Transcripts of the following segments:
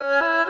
Uh...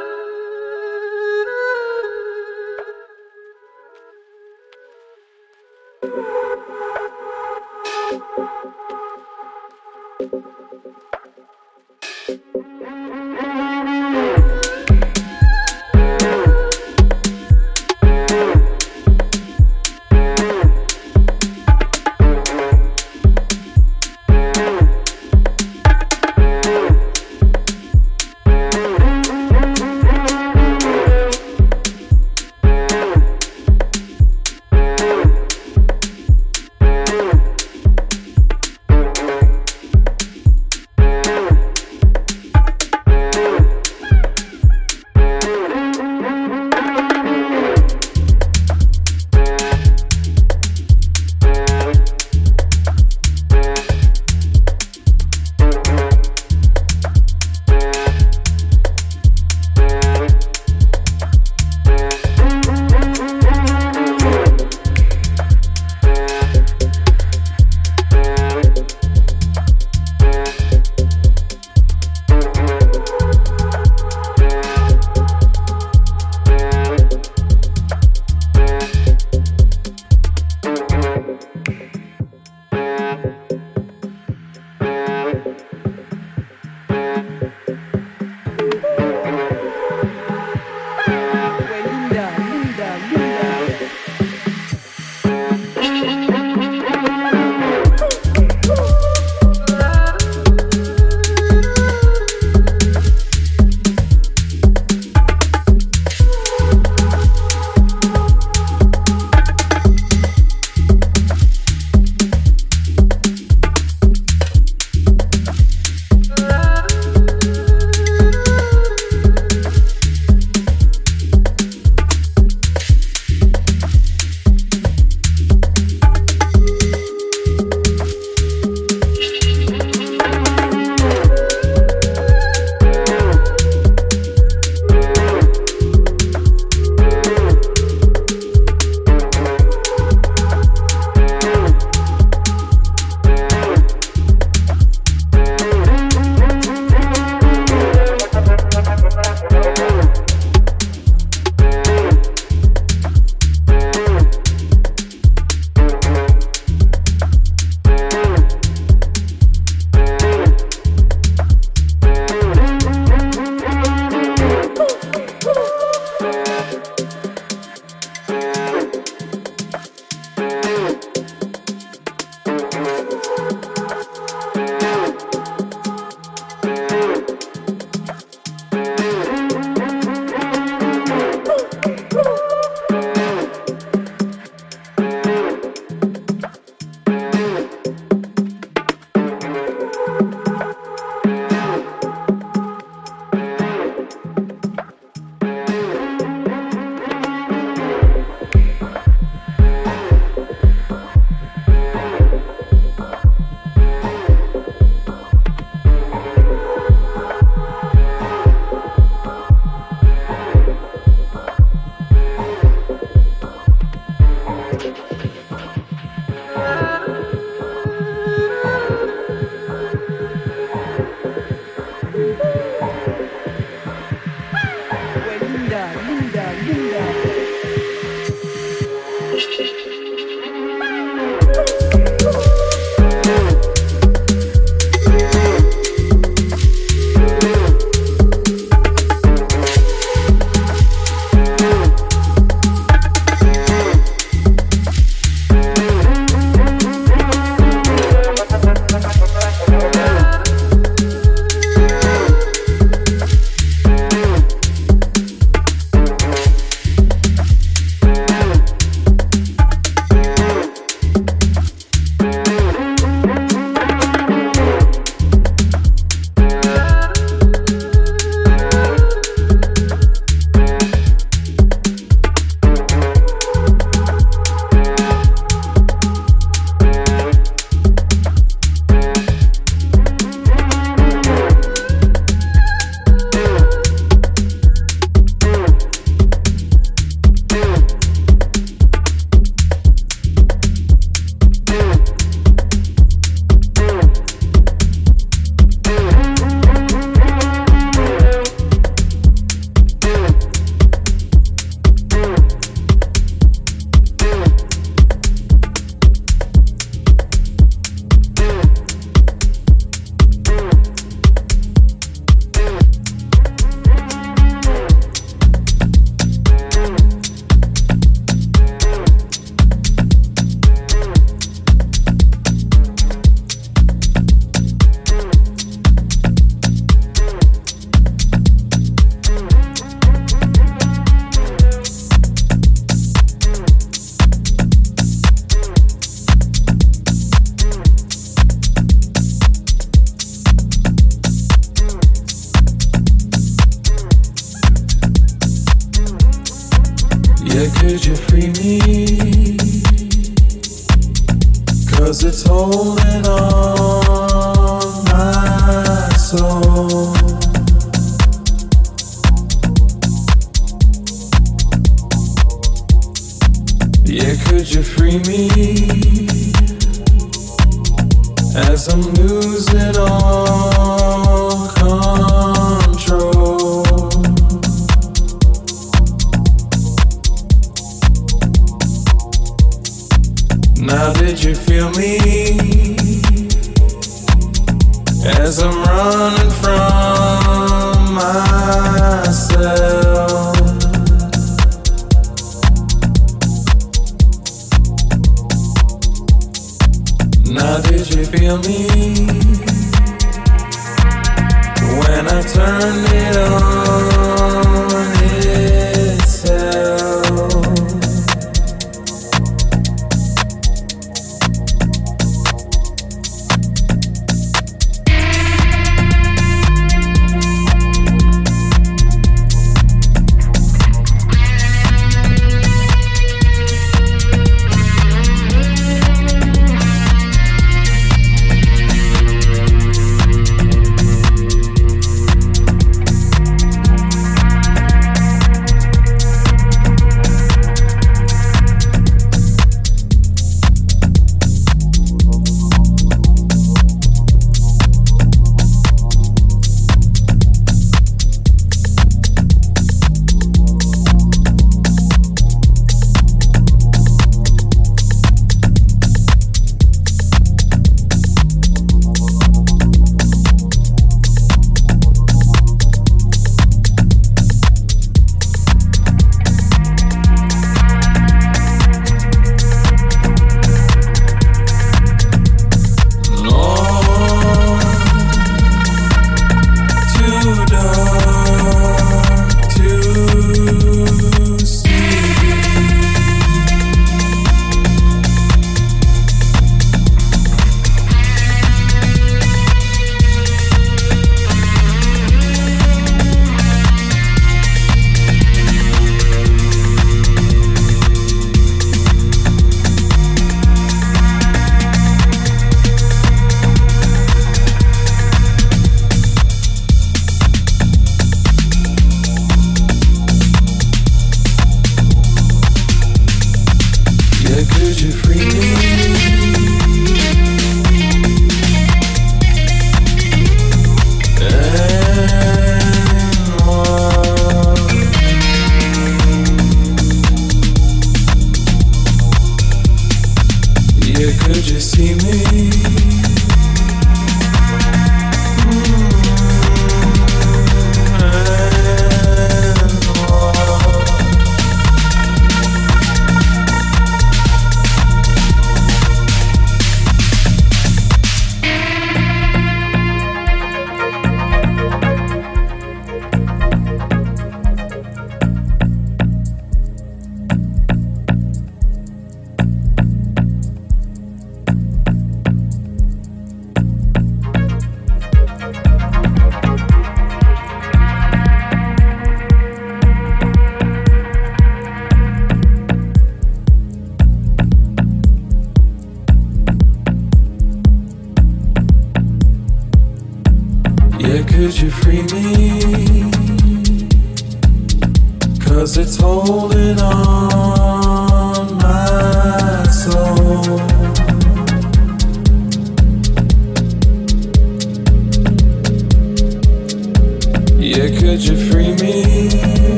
Dreamy, as I'm losing all.